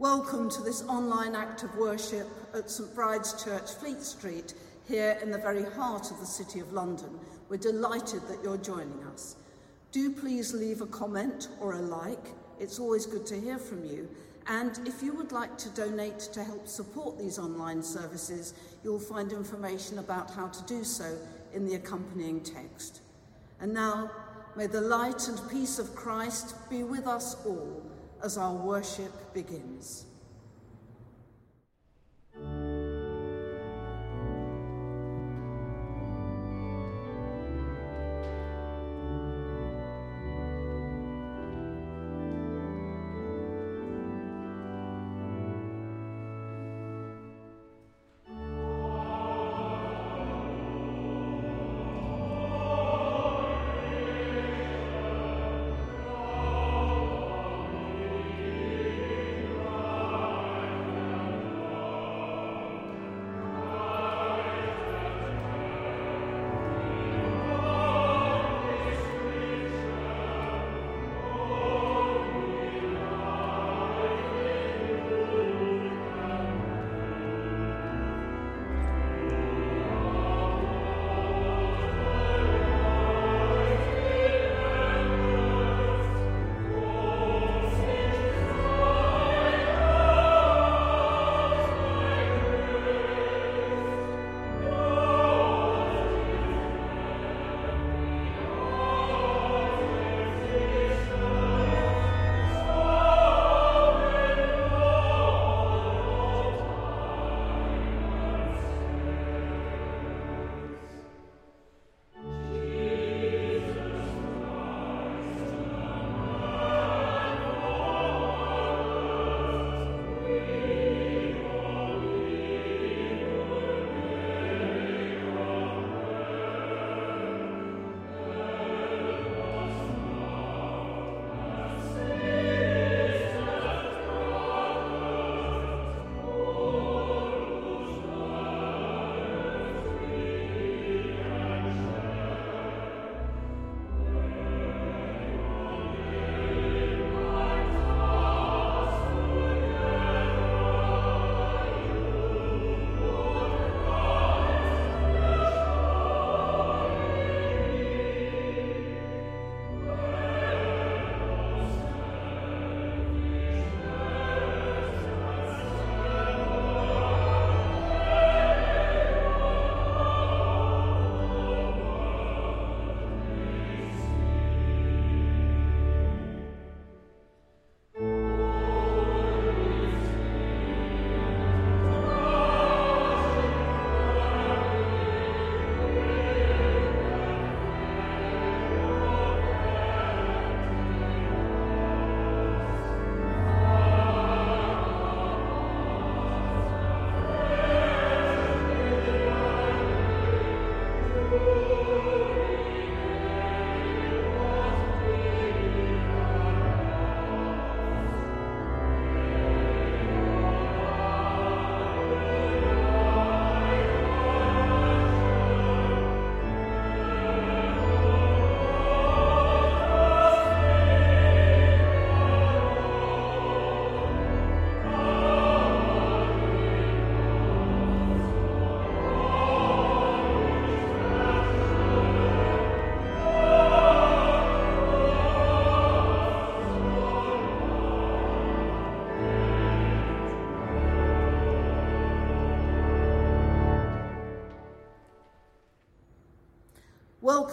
Welcome to this online act of worship at St Bride's Church, Fleet Street, here in the very heart of the City of London. We're delighted that you're joining us. Do please leave a comment or a like. It's always good to hear from you. And if you would like to donate to help support these online services, you'll find information about how to do so in the accompanying text. And now, may the light and peace of Christ be with us all as our worship begins.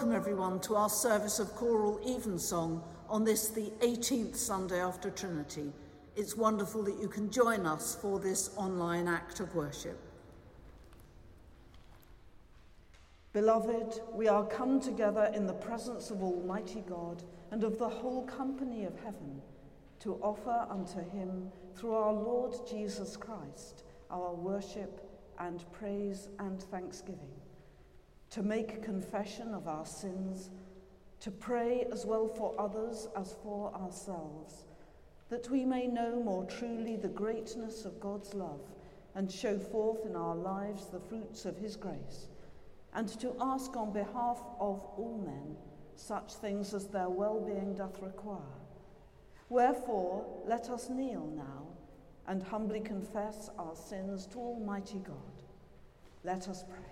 Welcome everyone to our service of choral evensong on this, the 18th Sunday after Trinity. It's wonderful that you can join us for this online act of worship. Beloved, we are come together in the presence of Almighty God and of the whole company of heaven to offer unto him, through our Lord Jesus Christ, our worship and praise and thanksgiving to make confession of our sins, to pray as well for others as for ourselves, that we may know more truly the greatness of God's love and show forth in our lives the fruits of his grace, and to ask on behalf of all men such things as their well being doth require. Wherefore, let us kneel now and humbly confess our sins to Almighty God. Let us pray.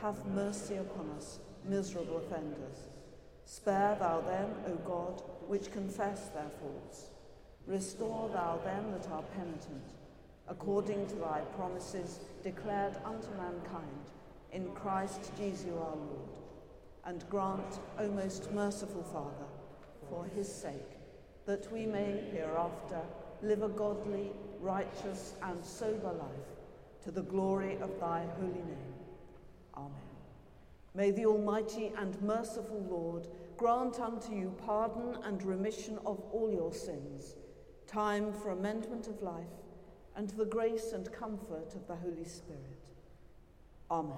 have mercy upon us, miserable offenders. Spare thou them, O God, which confess their faults. Restore thou them that are penitent, according to thy promises declared unto mankind in Christ Jesus our Lord. And grant, O most merciful Father, for his sake, that we may hereafter live a godly, righteous, and sober life to the glory of thy holy name. Amen. May the Almighty and merciful Lord grant unto you pardon and remission of all your sins, time for amendment of life, and the grace and comfort of the Holy Spirit. Amen.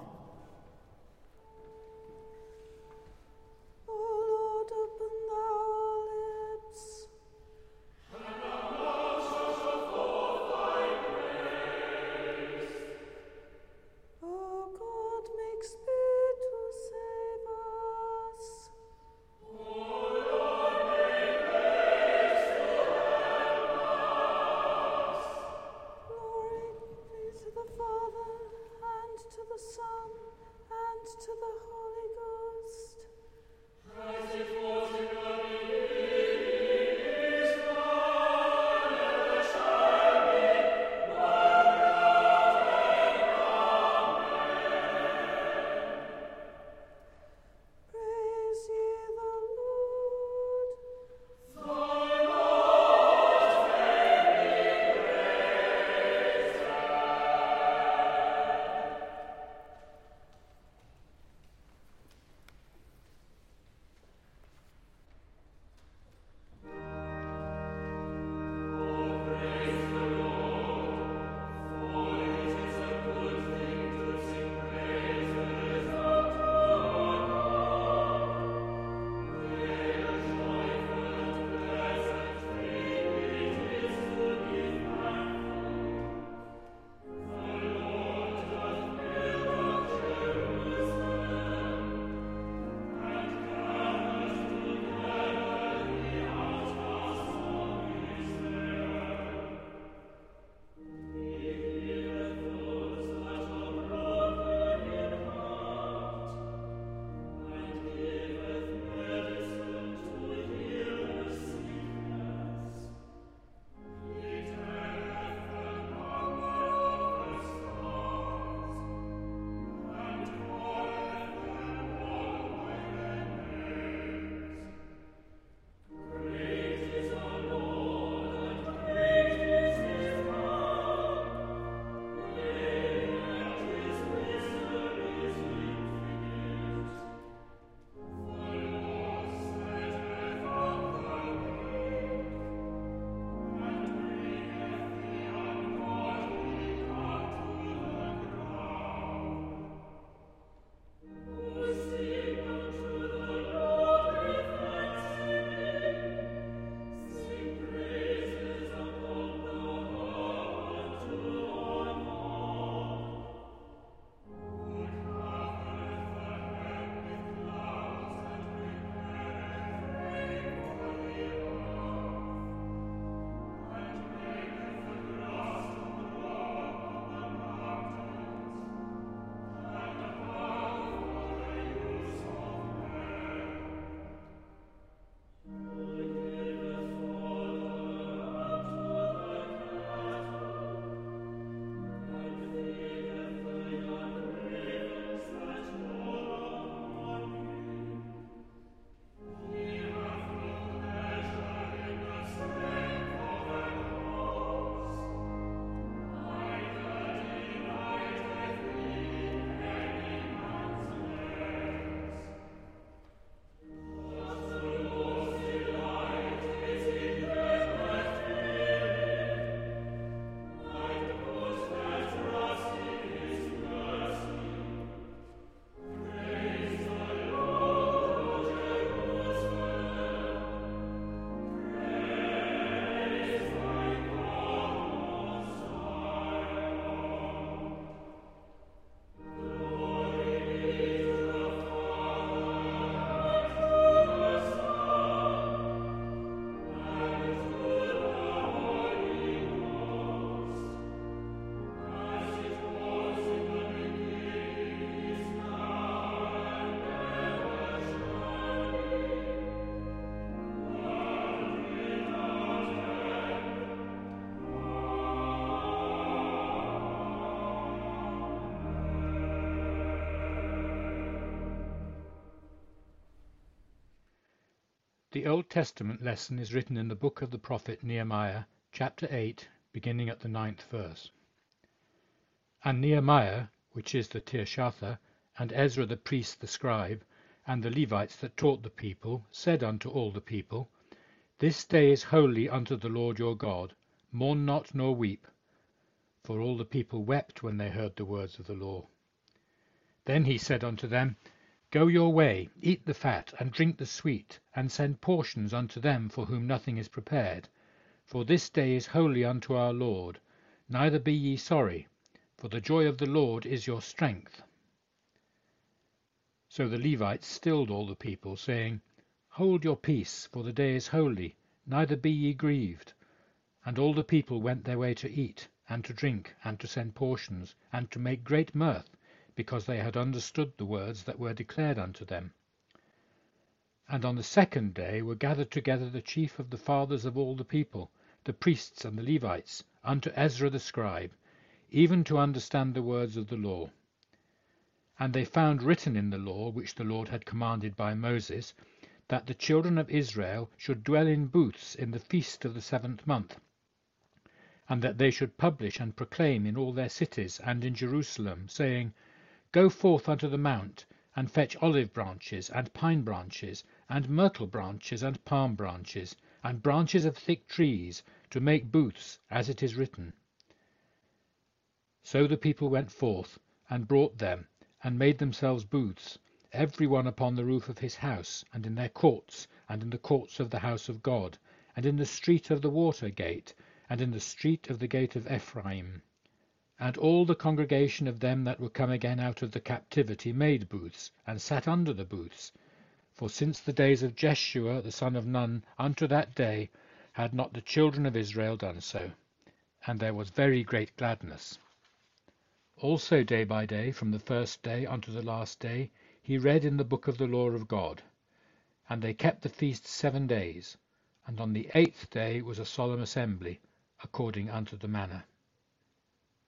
The Old Testament lesson is written in the book of the prophet Nehemiah, chapter 8, beginning at the ninth verse. And Nehemiah, which is the Tirshatha, and Ezra the priest the scribe, and the Levites that taught the people, said unto all the people, This day is holy unto the Lord your God, mourn not nor weep. For all the people wept when they heard the words of the law. Then he said unto them, Go your way, eat the fat, and drink the sweet, and send portions unto them for whom nothing is prepared. For this day is holy unto our Lord. Neither be ye sorry, for the joy of the Lord is your strength. So the Levites stilled all the people, saying, Hold your peace, for the day is holy, neither be ye grieved. And all the people went their way to eat, and to drink, and to send portions, and to make great mirth because they had understood the words that were declared unto them. And on the second day were gathered together the chief of the fathers of all the people, the priests and the Levites, unto Ezra the scribe, even to understand the words of the law. And they found written in the law which the Lord had commanded by Moses, that the children of Israel should dwell in booths in the feast of the seventh month, and that they should publish and proclaim in all their cities and in Jerusalem, saying, Go forth unto the mount, and fetch olive branches, and pine branches, and myrtle branches, and palm branches, and branches of thick trees, to make booths, as it is written. So the people went forth, and brought them, and made themselves booths, every one upon the roof of his house, and in their courts, and in the courts of the house of God, and in the street of the water gate, and in the street of the gate of Ephraim. And all the congregation of them that were come again out of the captivity made booths, and sat under the booths. For since the days of Jeshua the son of Nun unto that day had not the children of Israel done so. And there was very great gladness. Also day by day, from the first day unto the last day, he read in the book of the law of God. And they kept the feast seven days, and on the eighth day was a solemn assembly, according unto the manner.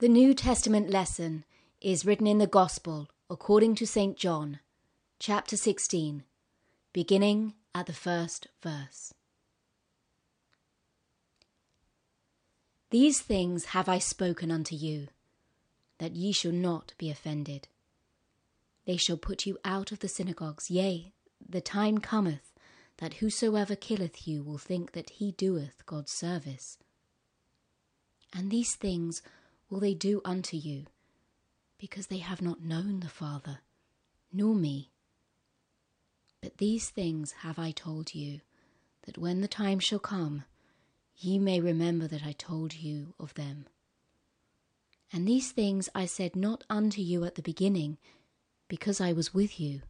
The New Testament lesson is written in the Gospel according to St. John, chapter 16, beginning at the first verse. These things have I spoken unto you, that ye shall not be offended. They shall put you out of the synagogues, yea, the time cometh that whosoever killeth you will think that he doeth God's service. And these things will they do unto you, because they have not known the Father, nor me. But these things have I told you, that when the time shall come, ye may remember that I told you of them. And these things I said not unto you at the beginning, because I was with you.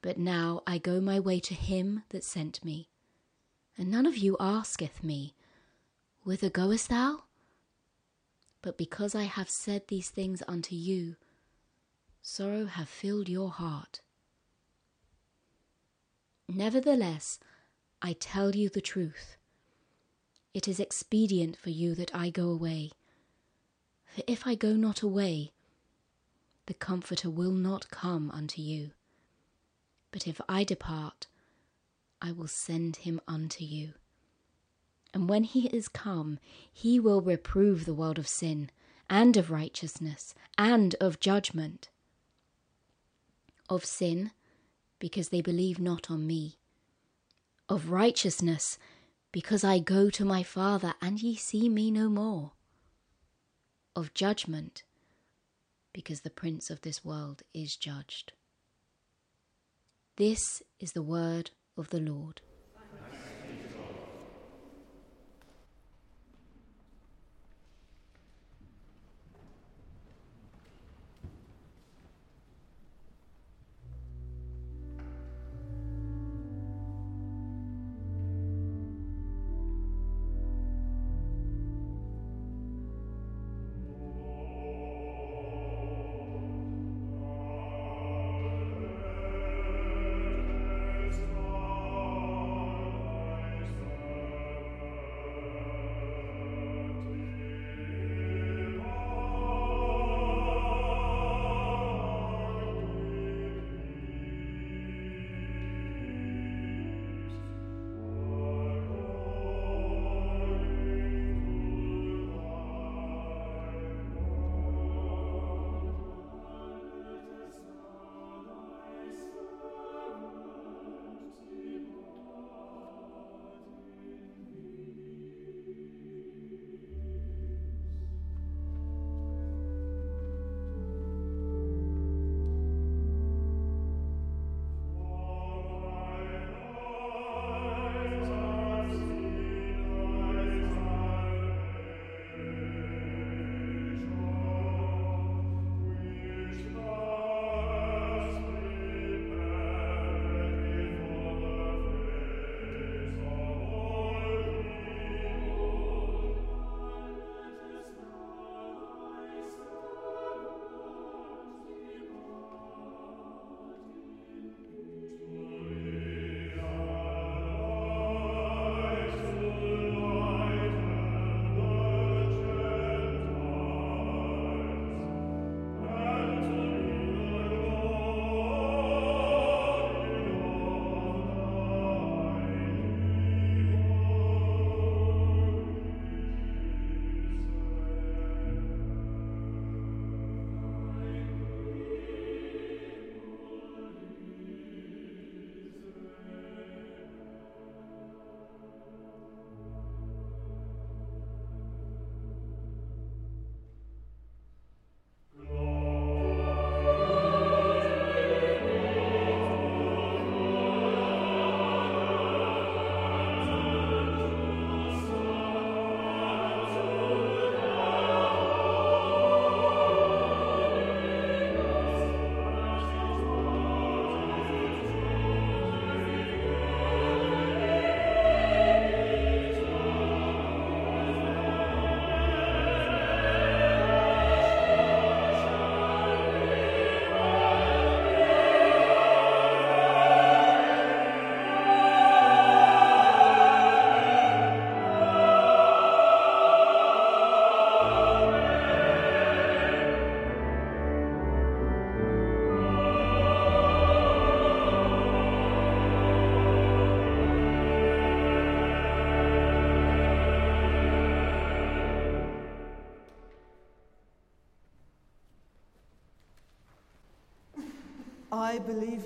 But now I go my way to him that sent me. And none of you asketh me, Whither goest thou? But because I have said these things unto you, sorrow hath filled your heart. Nevertheless, I tell you the truth. It is expedient for you that I go away. For if I go not away, the Comforter will not come unto you. But if I depart, I will send him unto you. And when he is come, he will reprove the world of sin, and of righteousness, and of judgment. Of sin, because they believe not on me. Of righteousness, because I go to my Father, and ye see me no more. Of judgment, because the prince of this world is judged. This is the word of the Lord.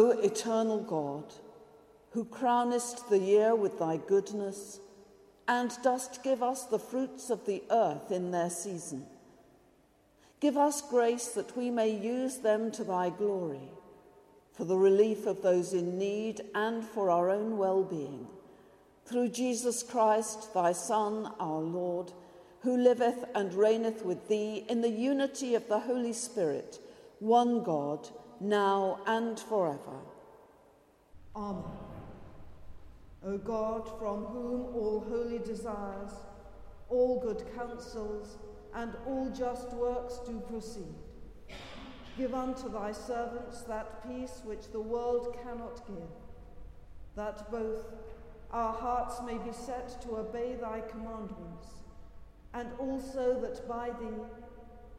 O eternal God, who crownest the year with thy goodness, and dost give us the fruits of the earth in their season, give us grace that we may use them to thy glory, for the relief of those in need and for our own well being. Through Jesus Christ, thy Son, our Lord, who liveth and reigneth with thee in the unity of the Holy Spirit, one God now and forever. Amen. O God, from whom all holy desires, all good counsels, and all just works do proceed, give unto thy servants that peace which the world cannot give, that both our hearts may be set to obey thy commandments, and also that by thee,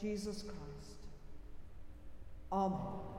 Jesus Christ. Amen.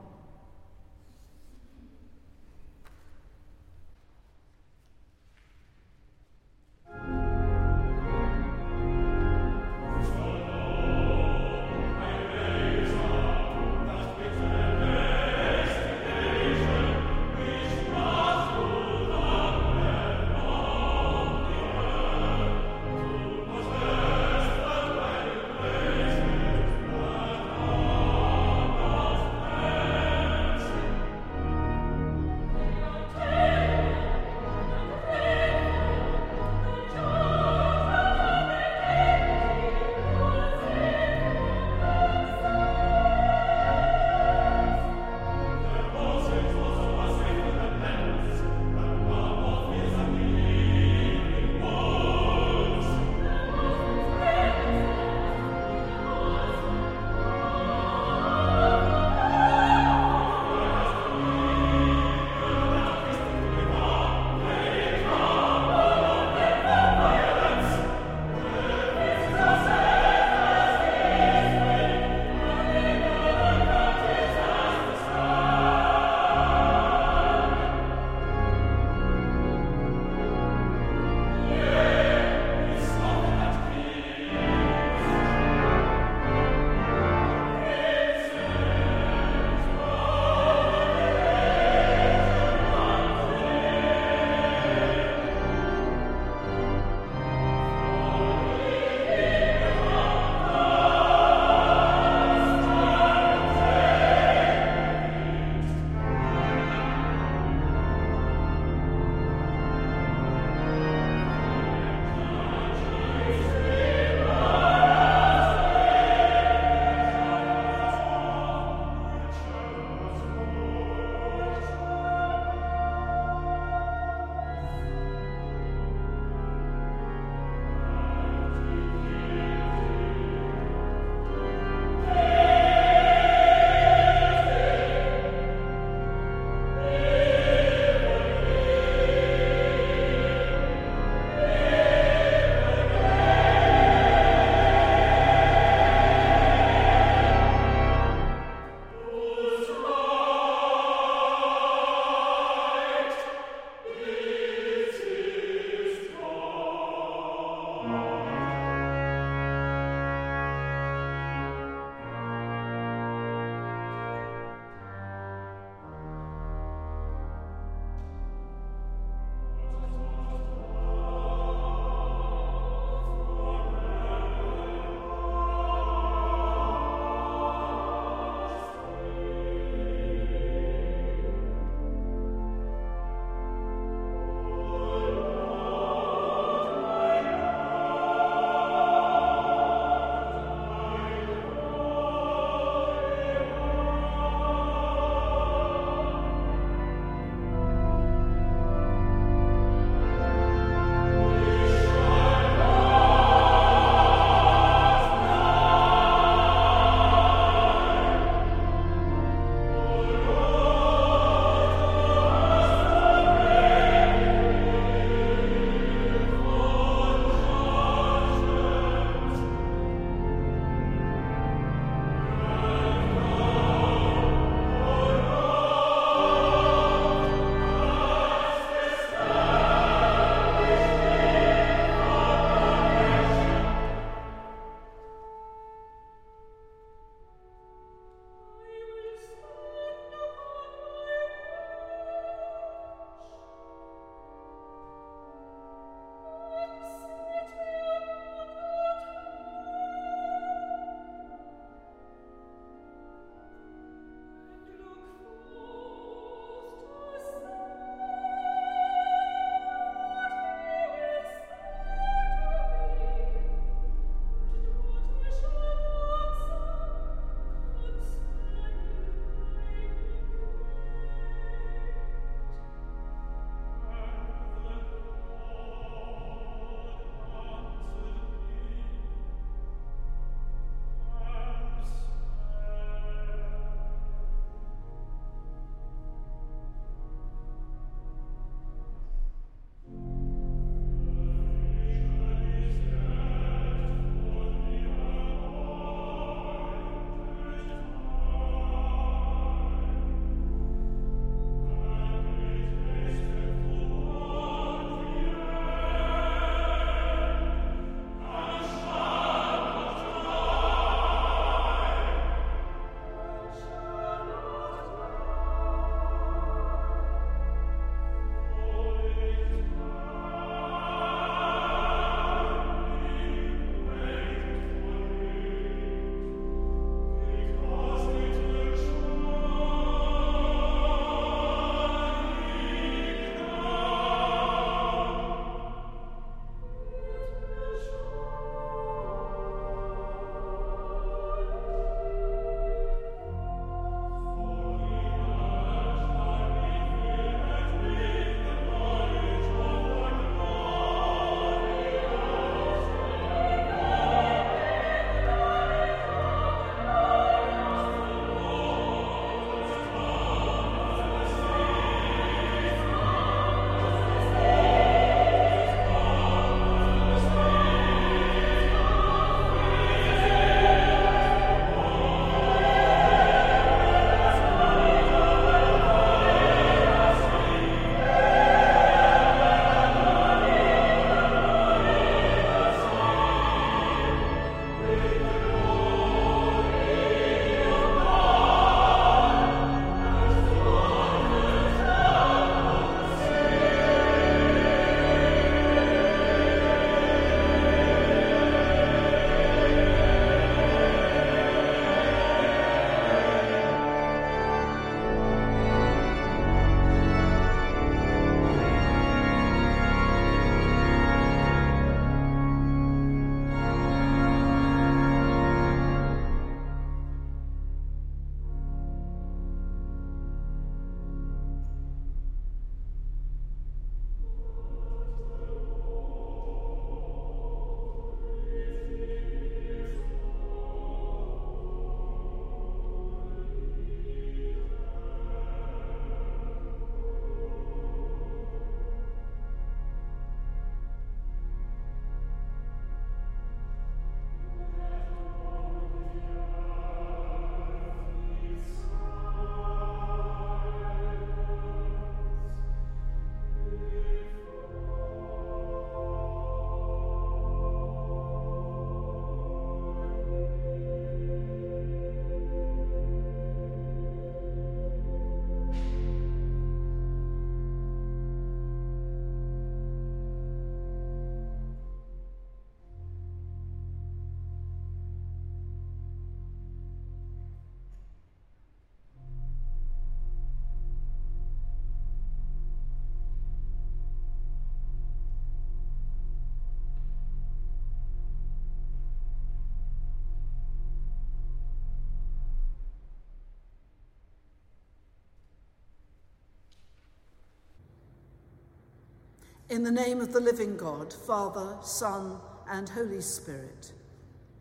In the name of the living God, Father, Son, and Holy Spirit.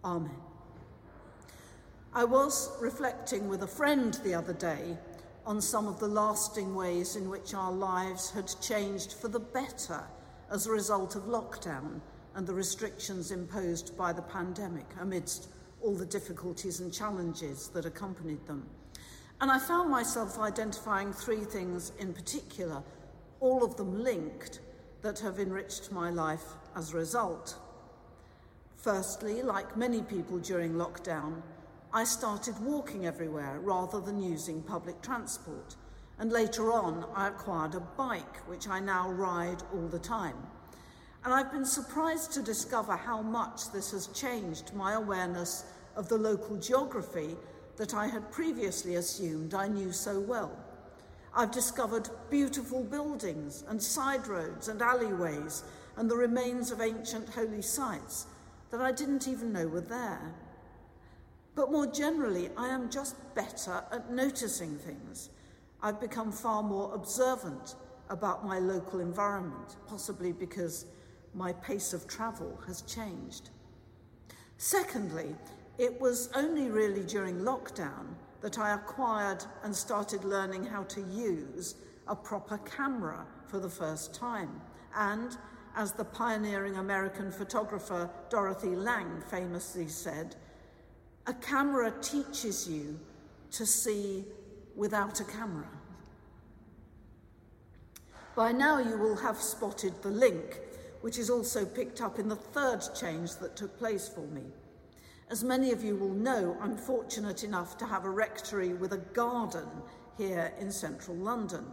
Amen. I was reflecting with a friend the other day on some of the lasting ways in which our lives had changed for the better as a result of lockdown and the restrictions imposed by the pandemic amidst all the difficulties and challenges that accompanied them. And I found myself identifying three things in particular, all of them linked that have enriched my life as a result. Firstly, like many people during lockdown, I started walking everywhere rather than using public transport. And later on, I acquired a bike, which I now ride all the time. And I've been surprised to discover how much this has changed my awareness of the local geography that I had previously assumed I knew so well. I've discovered beautiful buildings and side roads and alleyways and the remains of ancient holy sites that I didn't even know were there. But more generally, I am just better at noticing things. I've become far more observant about my local environment, possibly because my pace of travel has changed. Secondly, it was only really during lockdown that I acquired and started learning how to use a proper camera for the first time. And, as the pioneering American photographer Dorothy Lange famously said, a camera teaches you to see without a camera. By now, you will have spotted the link, which is also picked up in the third change that took place for me. As many of you will know, I'm fortunate enough to have a rectory with a garden here in central London.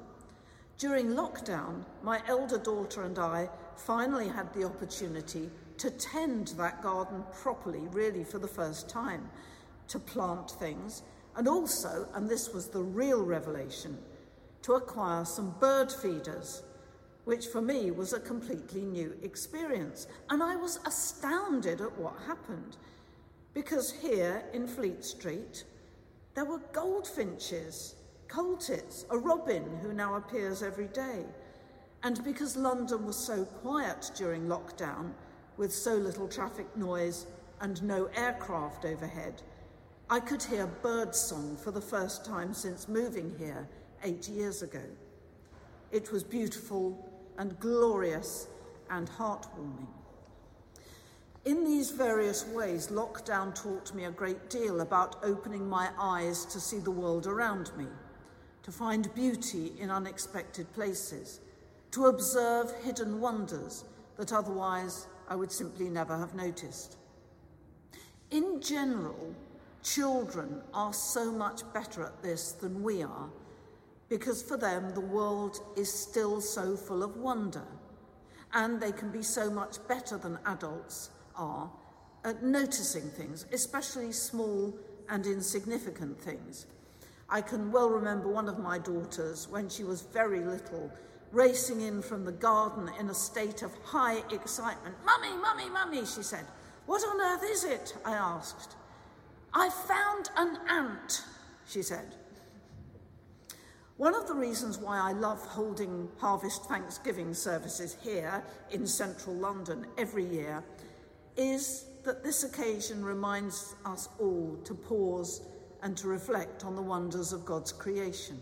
During lockdown, my elder daughter and I finally had the opportunity to tend that garden properly, really for the first time, to plant things, and also, and this was the real revelation, to acquire some bird feeders, which for me was a completely new experience. And I was astounded at what happened. Because here in Fleet Street, there were goldfinches, coal tits, a robin who now appears every day. And because London was so quiet during lockdown, with so little traffic noise and no aircraft overhead, I could hear birdsong for the first time since moving here eight years ago. It was beautiful and glorious and heartwarming. In these various ways, lockdown taught me a great deal about opening my eyes to see the world around me, to find beauty in unexpected places, to observe hidden wonders that otherwise I would simply never have noticed. In general, children are so much better at this than we are because for them the world is still so full of wonder and they can be so much better than adults are at noticing things, especially small and insignificant things. I can well remember one of my daughters when she was very little racing in from the garden in a state of high excitement. Mummy, mummy, mummy, she said. What on earth is it? I asked. I found an ant, she said. One of the reasons why I love holding Harvest Thanksgiving services here in central London every year is that this occasion reminds us all to pause and to reflect on the wonders of God's creation.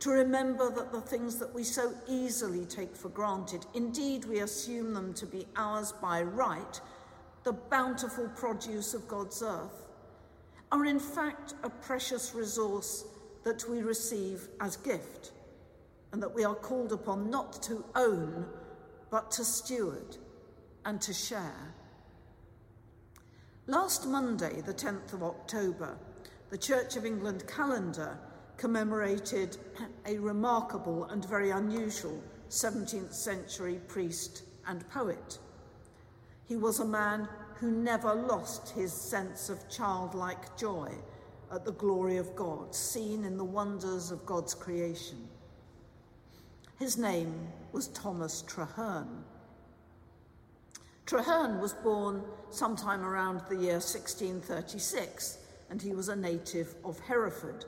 To remember that the things that we so easily take for granted, indeed we assume them to be ours by right, the bountiful produce of God's earth, are in fact a precious resource that we receive as gift, and that we are called upon not to own, but to steward and to share. Last Monday, the 10th of October, the Church of England calendar commemorated a remarkable and very unusual 17th century priest and poet. He was a man who never lost his sense of childlike joy at the glory of God, seen in the wonders of God's creation. His name was Thomas Traherne. Traherne was born sometime around the year 1636, and he was a native of Hereford.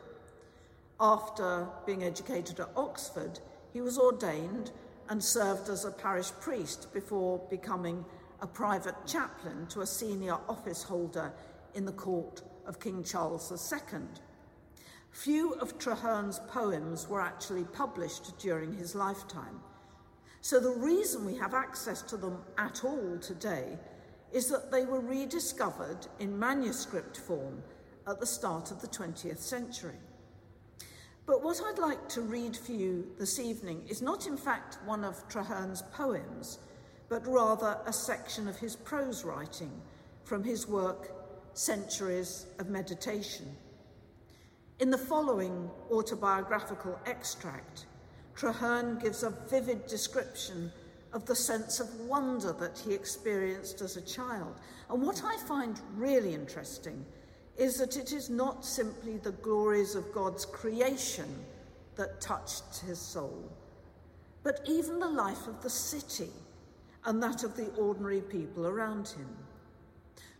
After being educated at Oxford, he was ordained and served as a parish priest before becoming a private chaplain to a senior office holder in the court of King Charles II. Few of Traherne's poems were actually published during his lifetime. So the reason we have access to them at all today is that they were rediscovered in manuscript form at the start of the 20th century. But what I'd like to read for you this evening is not, in fact, one of Traherne's poems, but rather a section of his prose writing from his work, Centuries of Meditation. In the following autobiographical extract, Traherne gives a vivid description of the sense of wonder that he experienced as a child. And what I find really interesting is that it is not simply the glories of God's creation that touched his soul, but even the life of the city and that of the ordinary people around him.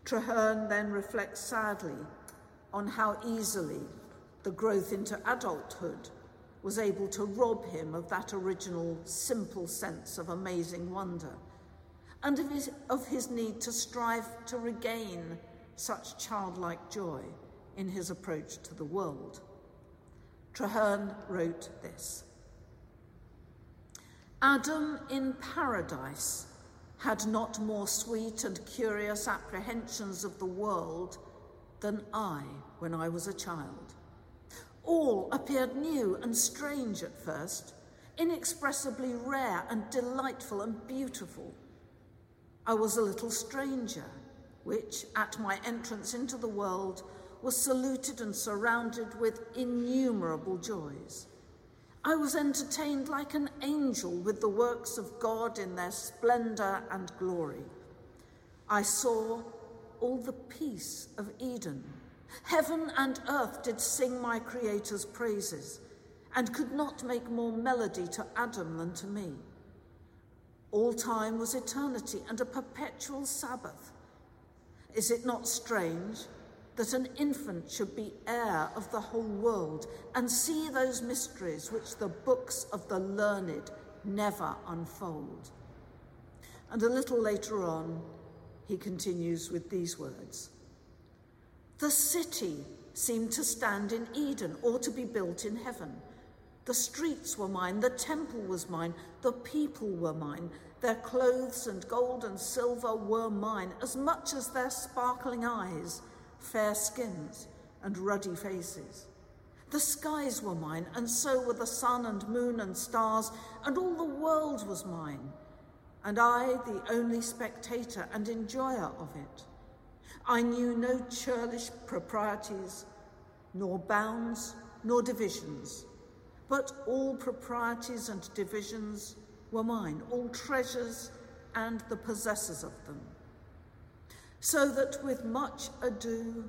Traherne then reflects sadly on how easily the growth into adulthood was able to rob him of that original simple sense of amazing wonder and of his, of his need to strive to regain such childlike joy in his approach to the world. Traherne wrote this Adam in paradise had not more sweet and curious apprehensions of the world than I when I was a child. All appeared new and strange at first, inexpressibly rare and delightful and beautiful. I was a little stranger which, at my entrance into the world, was saluted and surrounded with innumerable joys. I was entertained like an angel with the works of God in their splendour and glory. I saw all the peace of Eden. Heaven and earth did sing my Creator's praises, and could not make more melody to Adam than to me. All time was eternity and a perpetual Sabbath. Is it not strange that an infant should be heir of the whole world and see those mysteries which the books of the learned never unfold? And a little later on, he continues with these words The city seemed to stand in Eden or to be built in heaven. The streets were mine, the temple was mine, the people were mine, their clothes and gold and silver were mine, as much as their sparkling eyes, fair skins, and ruddy faces. The skies were mine, and so were the sun and moon and stars, and all the world was mine, and I the only spectator and enjoyer of it. I knew no churlish proprieties, nor bounds, nor divisions, but all proprieties and divisions were mine, all treasures and the possessors of them. So that with much ado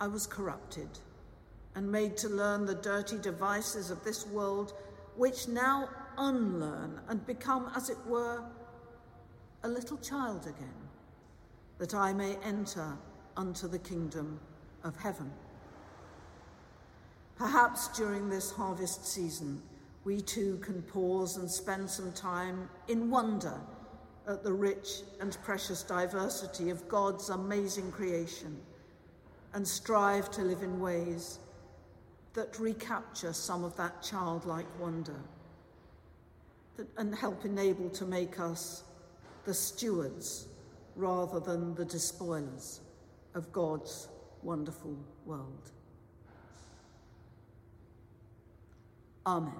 I was corrupted and made to learn the dirty devices of this world, which now unlearn and become, as it were, a little child again, that I may enter unto the kingdom of heaven. Perhaps during this harvest season, we too can pause and spend some time in wonder at the rich and precious diversity of God's amazing creation and strive to live in ways that recapture some of that childlike wonder and help enable to make us the stewards rather than the despoilers of God's wonderful world. Amen.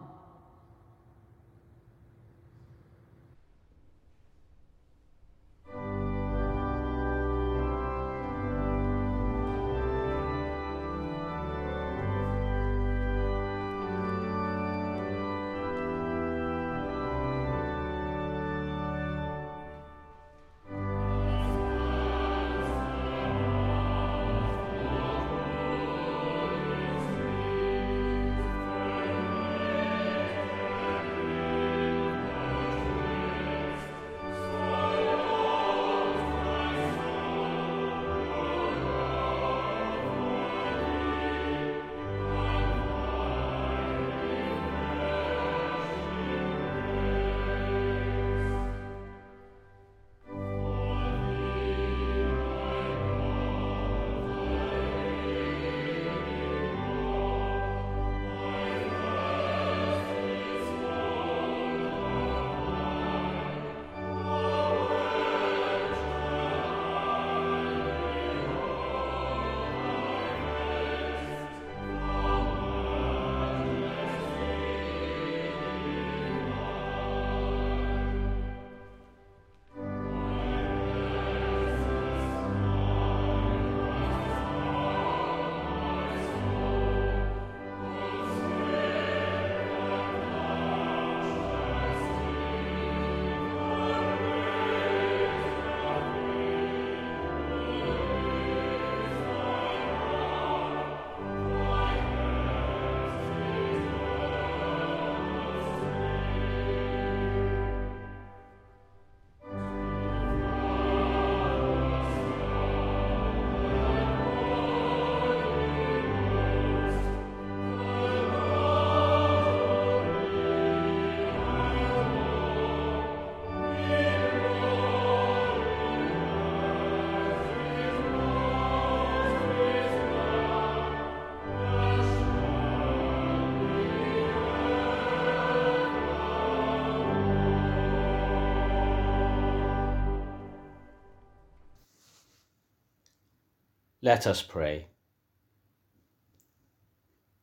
Let us pray.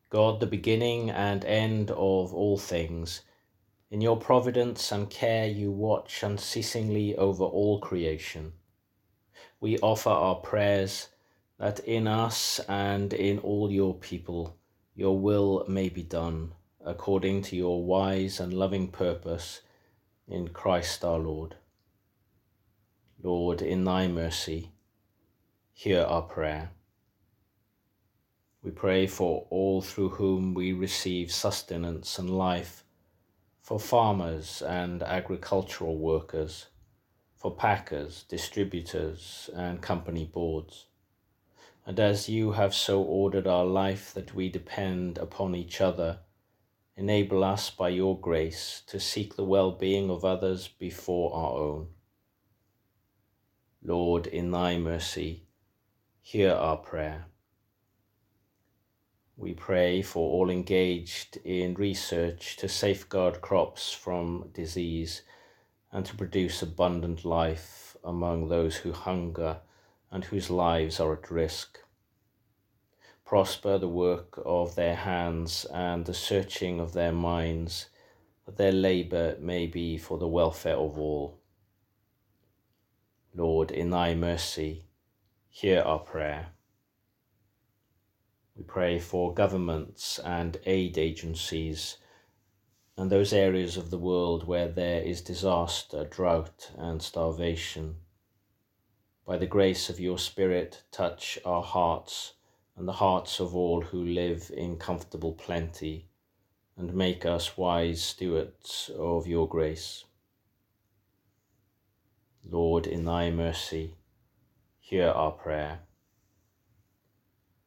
God, the beginning and end of all things, in your providence and care you watch unceasingly over all creation. We offer our prayers that in us and in all your people your will may be done according to your wise and loving purpose in Christ our Lord. Lord, in thy mercy, hear our prayer. We pray for all through whom we receive sustenance and life, for farmers and agricultural workers, for packers, distributors, and company boards. And as you have so ordered our life that we depend upon each other, enable us by your grace to seek the well being of others before our own. Lord, in thy mercy, hear our prayer. We pray for all engaged in research to safeguard crops from disease and to produce abundant life among those who hunger and whose lives are at risk. Prosper the work of their hands and the searching of their minds, that their labour may be for the welfare of all. Lord, in thy mercy, hear our prayer. We pray for governments and aid agencies and those areas of the world where there is disaster, drought, and starvation. By the grace of your Spirit, touch our hearts and the hearts of all who live in comfortable plenty, and make us wise stewards of your grace. Lord, in thy mercy, hear our prayer.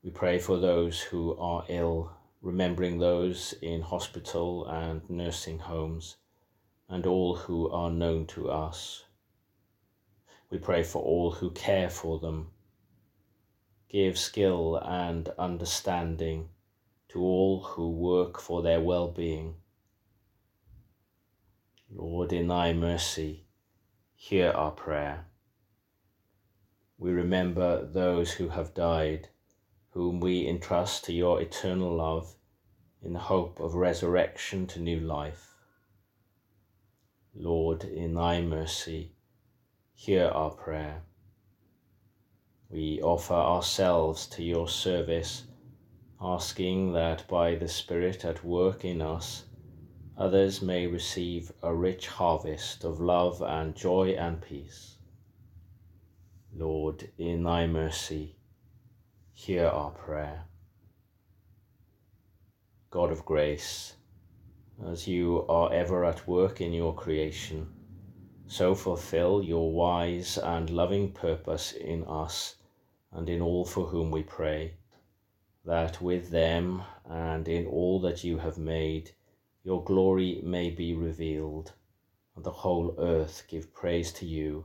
We pray for those who are ill, remembering those in hospital and nursing homes, and all who are known to us. We pray for all who care for them. Give skill and understanding to all who work for their well being. Lord, in thy mercy, hear our prayer. We remember those who have died, whom we entrust to your eternal love in the hope of resurrection to new life. Lord, in thy mercy, hear our prayer. We offer ourselves to your service, asking that by the Spirit at work in us, others may receive a rich harvest of love and joy and peace. Lord, in thy mercy, hear our prayer. God of grace, as you are ever at work in your creation, so fulfill your wise and loving purpose in us and in all for whom we pray, that with them and in all that you have made, your glory may be revealed, and the whole earth give praise to you,